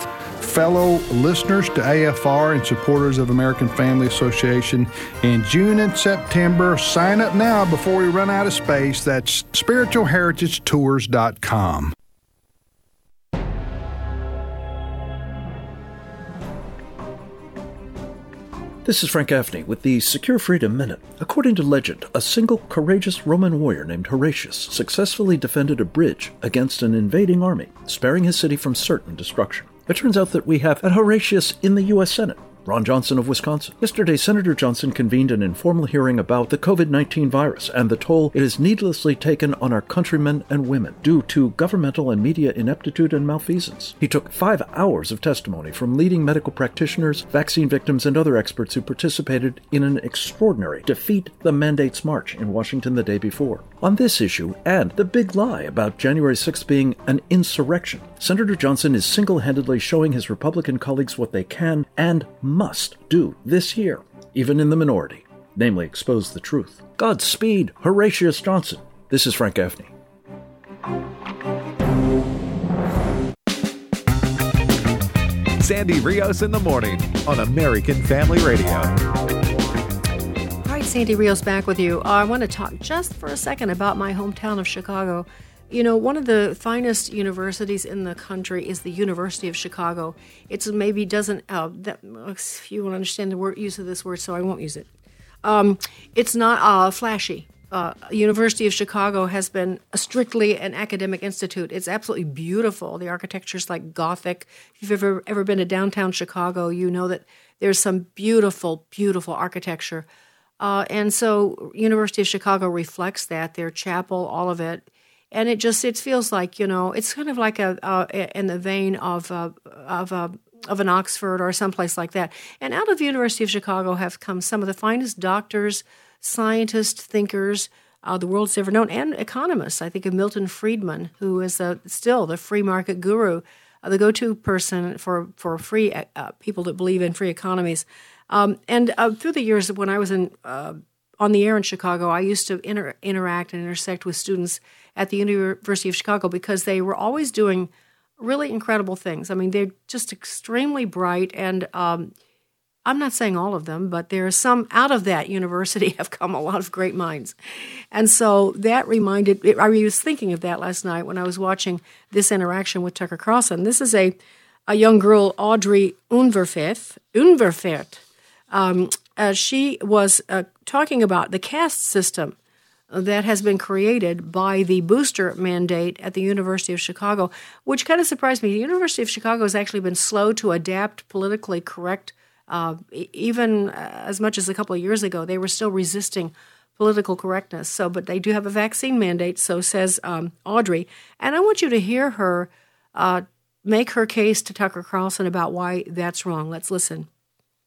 fellow listeners to AFR and supporters of American Family Association in June and September. Sign up now before we run out of space. That's spiritualheritagetours.com. This is Frank Gaffney with the Secure Freedom Minute. According to legend, a single courageous Roman warrior named Horatius successfully defended a bridge against an invading army, sparing his city from certain destruction. It turns out that we have a Horatius in the U.S. Senate. Ron Johnson of Wisconsin. Yesterday, Senator Johnson convened an informal hearing about the COVID 19 virus and the toll it has needlessly taken on our countrymen and women due to governmental and media ineptitude and malfeasance. He took five hours of testimony from leading medical practitioners, vaccine victims, and other experts who participated in an extraordinary Defeat the Mandates March in Washington the day before. On this issue and the big lie about January 6th being an insurrection, Senator Johnson is single handedly showing his Republican colleagues what they can and do this year, even in the minority, namely expose the truth. Godspeed, Horatius Johnson. This is Frank Gaffney. Sandy Rios in the morning on American Family Radio. All right, Sandy Rios back with you. Uh, I want to talk just for a second about my hometown of Chicago. You know, one of the finest universities in the country is the University of Chicago. It's maybe doesn't uh, that you will understand the word use of this word, so I won't use it. Um, it's not uh, flashy. Uh, University of Chicago has been strictly an academic institute. It's absolutely beautiful. The architecture is like Gothic. If you've ever ever been to downtown Chicago, you know that there's some beautiful, beautiful architecture. Uh, and so, University of Chicago reflects that. Their chapel, all of it, and it just it feels like you know it's kind of like a, a in the vein of a, of a of an Oxford or someplace like that. And out of the University of Chicago have come some of the finest doctors, scientists, thinkers, uh, the world's ever known, and economists. I think of Milton Friedman, who is uh, still the free market guru, uh, the go-to person for for free uh, uh, people that believe in free economies. Um, and uh, through the years, when I was in on the air in Chicago, I used to inter- interact and intersect with students at the University of Chicago because they were always doing really incredible things. I mean, they're just extremely bright and um, I'm not saying all of them, but there are some out of that university have come a lot of great minds. And so that reminded, I was thinking of that last night when I was watching this interaction with Tucker Carlson. This is a, a young girl, Audrey Unverferth, Unverferth. Um, uh, she was uh, talking about the caste system that has been created by the booster mandate at the University of Chicago, which kind of surprised me. The University of Chicago has actually been slow to adapt politically correct uh, even uh, as much as a couple of years ago, they were still resisting political correctness. So, but they do have a vaccine mandate, so says um, Audrey. And I want you to hear her uh, make her case to Tucker Carlson about why that's wrong. Let's listen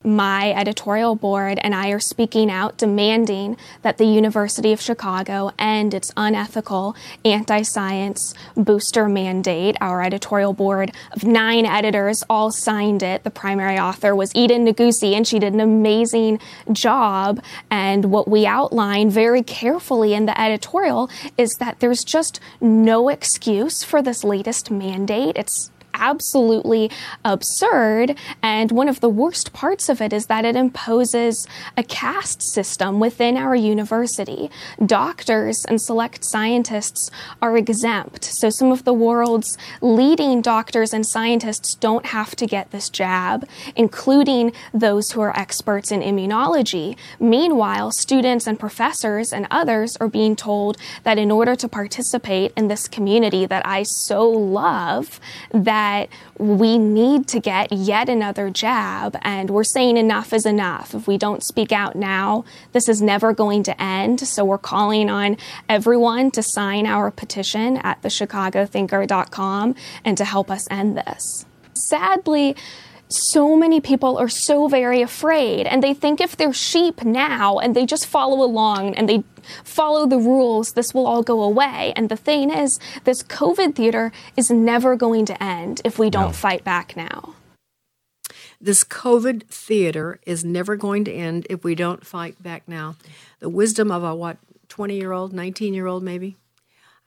my editorial board and I are speaking out demanding that the University of Chicago end its unethical anti science booster mandate. Our editorial board of nine editors all signed it. The primary author was Eden Nagusi, and she did an amazing job. And what we outline very carefully in the editorial is that there's just no excuse for this latest mandate. It's absolutely absurd. And one of the worst parts of it is that it imposes a caste system within our university. Doctors and select scientists are exempt. So some of the world's leading doctors and scientists don't have to get this jab, including those who are experts in immunology. Meanwhile, students and professors and others are being told that in order to participate in this community that I so love, that that we need to get yet another jab, and we're saying enough is enough. If we don't speak out now, this is never going to end. So we're calling on everyone to sign our petition at thechicagothinker.com and to help us end this. Sadly, so many people are so very afraid and they think if they're sheep now and they just follow along and they follow the rules, this will all go away. And the thing is, this COVID theater is never going to end if we don't no. fight back now. This COVID theater is never going to end if we don't fight back now. The wisdom of a, what, 20 year old, 19 year old maybe?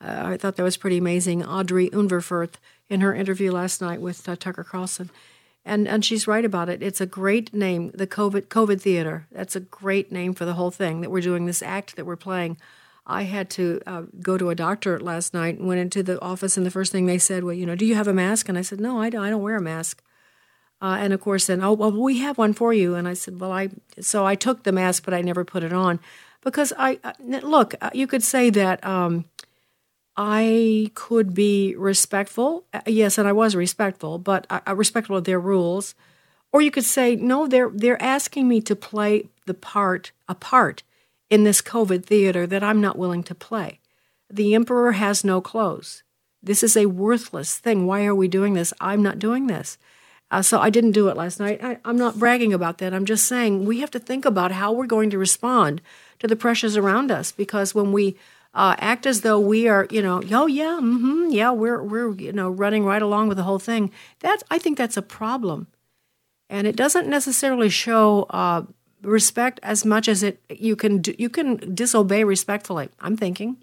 Uh, I thought that was pretty amazing. Audrey Unverferth in her interview last night with uh, Tucker Carlson and and she's right about it. It's a great name, the COVID COVID Theater. That's a great name for the whole thing that we're doing. This act that we're playing. I had to uh, go to a doctor last night and went into the office, and the first thing they said, "Well, you know, do you have a mask?" And I said, "No, I don't, I don't wear a mask." Uh, and of course, then, oh well, we have one for you. And I said, well, I so I took the mask, but I never put it on because I uh, look. Uh, you could say that. Um, I could be respectful. Uh, yes, and I was respectful, but I, respectful of their rules. Or you could say, no, they're they're asking me to play the part a part in this COVID theater that I'm not willing to play. The emperor has no clothes. This is a worthless thing. Why are we doing this? I'm not doing this. Uh, so I didn't do it last night. I, I'm not bragging about that. I'm just saying we have to think about how we're going to respond to the pressures around us because when we uh, act as though we are, you know, oh yeah, mm-hmm, yeah, we're we're you know running right along with the whole thing. That's I think that's a problem, and it doesn't necessarily show uh, respect as much as it you can do, you can disobey respectfully. I'm thinking,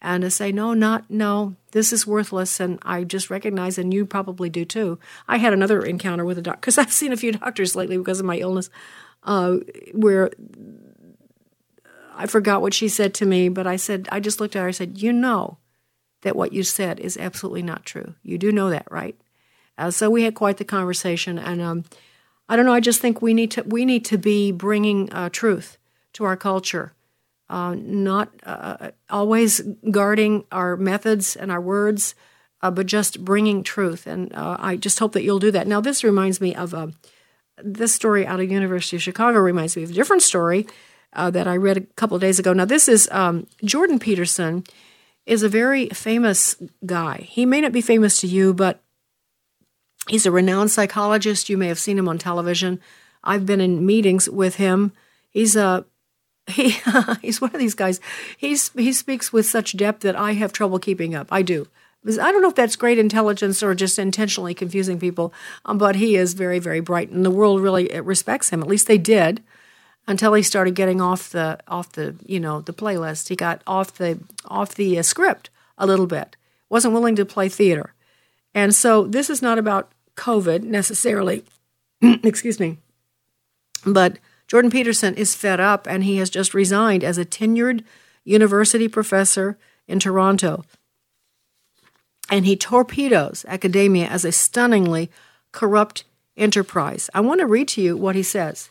and to say no, not no, this is worthless, and I just recognize, and you probably do too. I had another encounter with a doctor because I've seen a few doctors lately because of my illness, uh, where I forgot what she said to me, but I said, I just looked at her. I said, You know that what you said is absolutely not true. You do know that, right? Uh, so we had quite the conversation, and um, I don't know. I just think we need to we need to be bringing uh, truth to our culture, uh, not uh, always guarding our methods and our words, uh, but just bringing truth. And uh, I just hope that you'll do that. Now, this reminds me of this story out of University of Chicago. Reminds me of a different story uh, that I read a couple days ago. Now, this is um, Jordan Peterson is a very famous guy. He may not be famous to you, but he's a renowned psychologist. You may have seen him on television. I've been in meetings with him. He's a he he's one of these guys. He's he speaks with such depth that I have trouble keeping up. I do. I don't know if that's great intelligence or just intentionally confusing people, um, but he is very, very bright, and the world really respects him. At least they did until he started getting off the off the you know the playlist. He got off the off the uh, script a little bit. wasn't willing to play theater, and so this is not about COVID necessarily. Excuse me, but Jordan Peterson is fed up, and he has just resigned as a tenured university professor in Toronto and he torpedoes academia as a stunningly corrupt enterprise. I want to read to you what he says.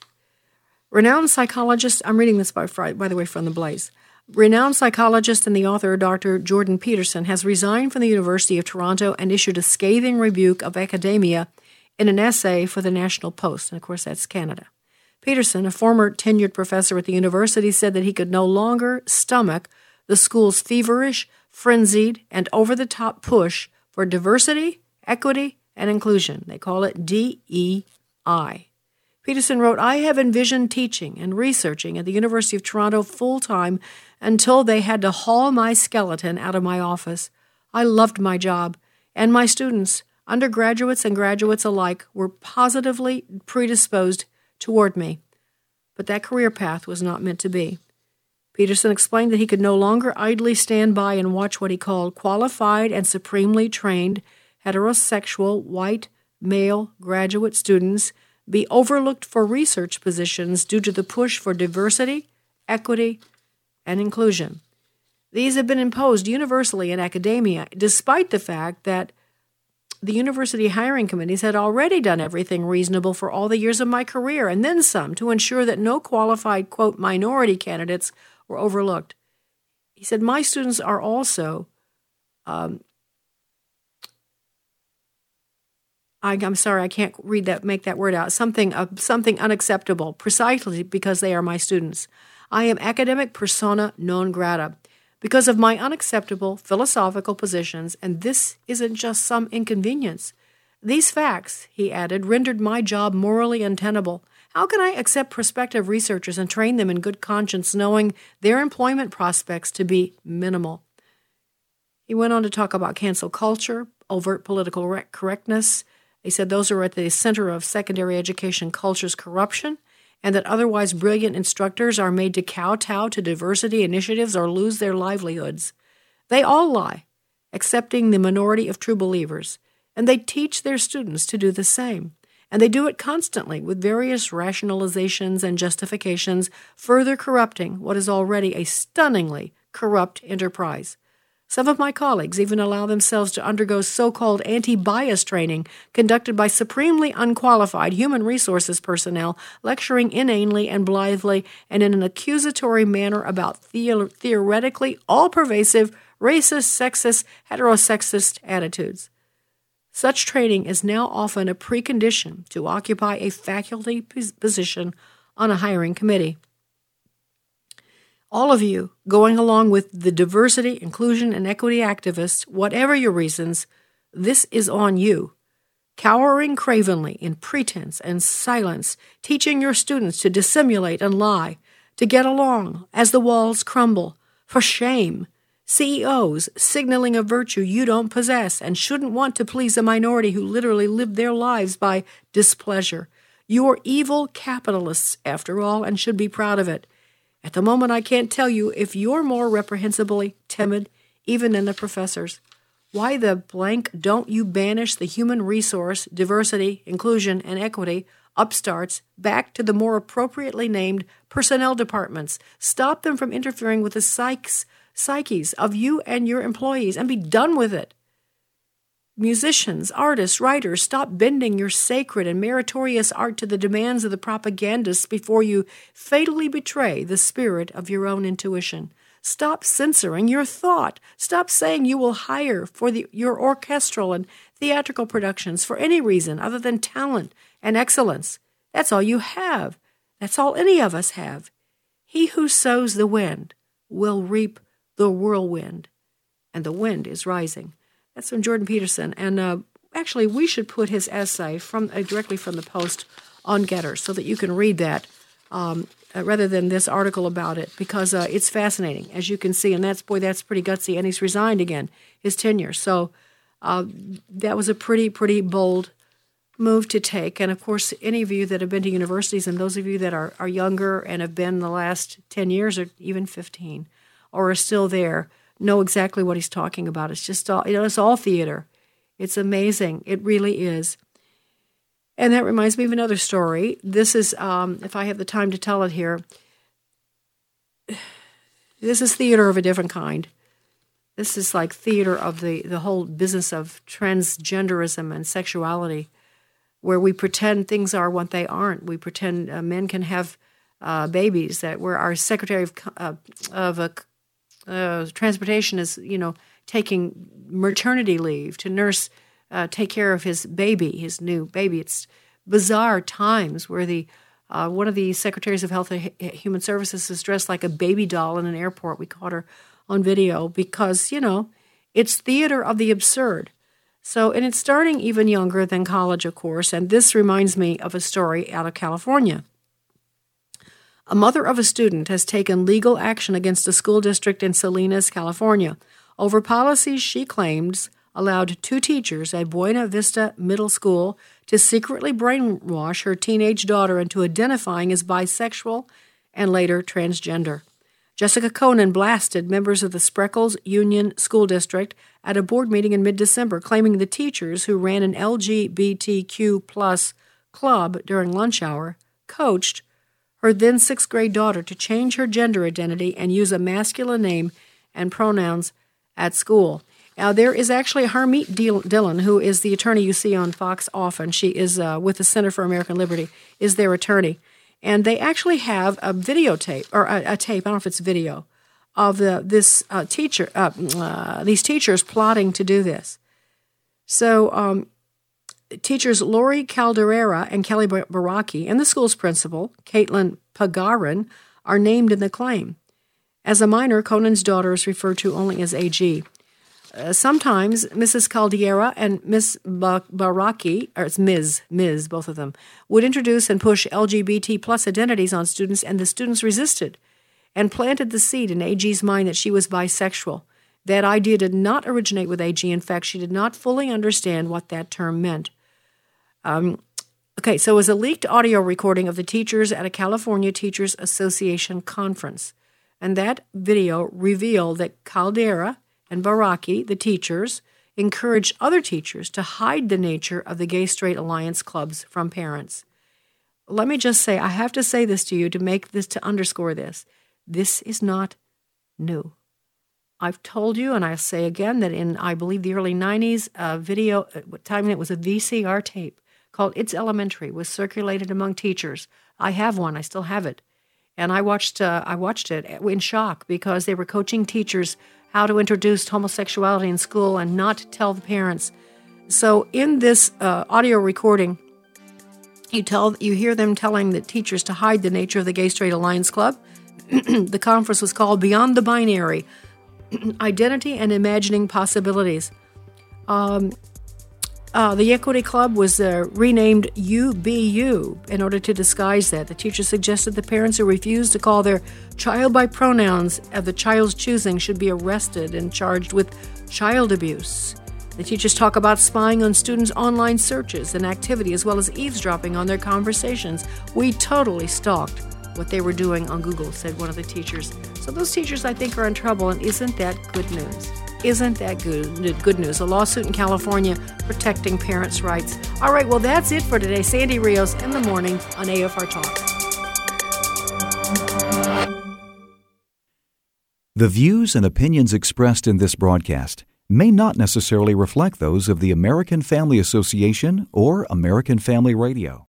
Renowned psychologist, I'm reading this by, by the way from the Blaze. Renowned psychologist and the author Dr. Jordan Peterson has resigned from the University of Toronto and issued a scathing rebuke of academia in an essay for the National Post. And of course, that's Canada. Peterson, a former tenured professor at the university, said that he could no longer stomach the school's feverish, frenzied, and over the top push for diversity, equity, and inclusion. They call it DEI. Peterson wrote, I have envisioned teaching and researching at the University of Toronto full time until they had to haul my skeleton out of my office. I loved my job, and my students, undergraduates and graduates alike, were positively predisposed toward me. But that career path was not meant to be. Peterson explained that he could no longer idly stand by and watch what he called qualified and supremely trained heterosexual white male graduate students be overlooked for research positions due to the push for diversity, equity, and inclusion. These have been imposed universally in academia, despite the fact that the university hiring committees had already done everything reasonable for all the years of my career and then some to ensure that no qualified, quote, minority candidates were overlooked. He said, My students are also, um, I, am sorry, I can't read that, make that word out, something, uh, something unacceptable, precisely because they are my students. I am academic persona non grata because of my unacceptable philosophical positions, and this isn't just some inconvenience. These facts, he added, rendered my job morally untenable how can I accept prospective researchers and train them in good conscience, knowing their employment prospects to be minimal? He went on to talk about cancel culture, overt political correctness. He said those are at the center of secondary education culture's corruption, and that otherwise brilliant instructors are made to kowtow to diversity initiatives or lose their livelihoods. They all lie, excepting the minority of true believers, and they teach their students to do the same and they do it constantly with various rationalizations and justifications, further corrupting what is already a stunningly corrupt enterprise. Some of my colleagues even allow themselves to undergo so called anti bias training conducted by supremely unqualified human resources personnel, lecturing inanely and blithely and in an accusatory manner about the- theoretically all pervasive racist, sexist, heterosexist attitudes. Such training is now often a precondition to occupy a faculty position on a hiring committee. All of you going along with the diversity, inclusion, and equity activists, whatever your reasons, this is on you. Cowering cravenly in pretense and silence, teaching your students to dissimulate and lie, to get along as the walls crumble. For shame! CEOs signaling a virtue you don't possess and shouldn't want to please a minority who literally live their lives by displeasure. You're evil capitalists, after all, and should be proud of it. At the moment, I can't tell you if you're more reprehensibly timid even than the professors. Why the blank don't you banish the human resource, diversity, inclusion, and equity upstarts back to the more appropriately named personnel departments? Stop them from interfering with the psychs psyches of you and your employees and be done with it. Musicians, artists, writers, stop bending your sacred and meritorious art to the demands of the propagandists before you fatally betray the spirit of your own intuition. Stop censoring your thought. Stop saying you will hire for the, your orchestral and theatrical productions for any reason other than talent and excellence. That's all you have. That's all any of us have. He who sows the wind will reap the whirlwind, and the wind is rising. That's from Jordan Peterson, and uh, actually, we should put his essay from uh, directly from the Post on GETTR so that you can read that. Um, uh, rather than this article about it because uh, it's fascinating, as you can see. And that's boy, that's pretty gutsy. And he's resigned again his tenure. So uh, that was a pretty pretty bold move to take. And of course, any of you that have been to universities, and those of you that are are younger and have been the last ten years or even fifteen, or are still there, know exactly what he's talking about. It's just all you know. It's all theater. It's amazing. It really is. And that reminds me of another story. This is, um, if I have the time to tell it here, this is theater of a different kind. This is like theater of the, the whole business of transgenderism and sexuality, where we pretend things are what they aren't. We pretend uh, men can have uh, babies. That where our secretary of uh, of uh, transportation is, you know, taking maternity leave to nurse uh, take care of his baby, his new baby. It's bizarre times where the uh, one of the secretaries of Health and Human Services is dressed like a baby doll in an airport. We caught her on video because you know it's theater of the absurd. So, and it's starting even younger than college, of course. And this reminds me of a story out of California. A mother of a student has taken legal action against a school district in Salinas, California, over policies she claims allowed two teachers at Buena Vista Middle School to secretly brainwash her teenage daughter into identifying as bisexual and later transgender. Jessica Konen blasted members of the Spreckels Union School District at a board meeting in mid December, claiming the teachers who ran an LGBTQ plus club during lunch hour coached her then sixth grade daughter to change her gender identity and use a masculine name and pronouns at school. Now, there is actually Harmeet Dillon, who is the attorney you see on Fox often. She is uh, with the Center for American Liberty, is their attorney. And they actually have a videotape, or a, a tape, I don't know if it's video, of the, this uh, teacher, uh, uh these teachers plotting to do this. So, um, teachers Lori Calderera and Kelly Baraki and the school's principal, Caitlin Pagarin, are named in the claim. As a minor, Konen's daughter is referred to only as AG. Uh, sometimes Mrs. Caldeira and Miss Baraki, or it's Ms. Ms. both of them, would introduce and push LGBT plus identities on students, and the students resisted and planted the seed in AG's mind that she was bisexual. That idea did not originate with AG. In fact, she did not fully understand what that term meant. Um, okay, so it was a leaked audio recording of the teachers at a California Teachers Association conference. And that video revealed that Caldeira and Baraki, the teachers, encouraged other teachers to hide the nature of the Gay Straight Alliance clubs from parents. Let me just say, I have to say this to you to make this, to underscore this. This is not new. I've told you, and I'll say again, that in, I believe, the early 90s, a video, at what time it was a VCR tape called It's Elementary, was circulated among teachers. I have one, I still have it. And I watched, uh, I watched it in shock because they were coaching teachers how to introduce homosexuality in school and not tell the parents. So in this uh, audio recording, you tell you hear them telling the teachers to hide the nature of the Gay Straight Alliance Club. the conference was called Beyond the Binary: Identity and Imagining Possibilities. Um, uh, the Equity Club was uh, renamed UBU in order to disguise that. The teacher suggested the parents who refused to call their child by pronouns of the child's choosing should be arrested and charged with child abuse. The teachers talk about spying on students' online searches and activity as well as eavesdropping on their conversations. We totally stalked what they were doing on Google, said one of the teachers. So those teachers, I think, are in trouble, and isn't that good news? Isn't that good, good news? A lawsuit in California protecting parents' rights. All right, well, that's it for today. Sandy Rios in the morning on AFR Talk. The views and opinions expressed in this broadcast may not necessarily reflect those of the American Family Association or American Family Radio.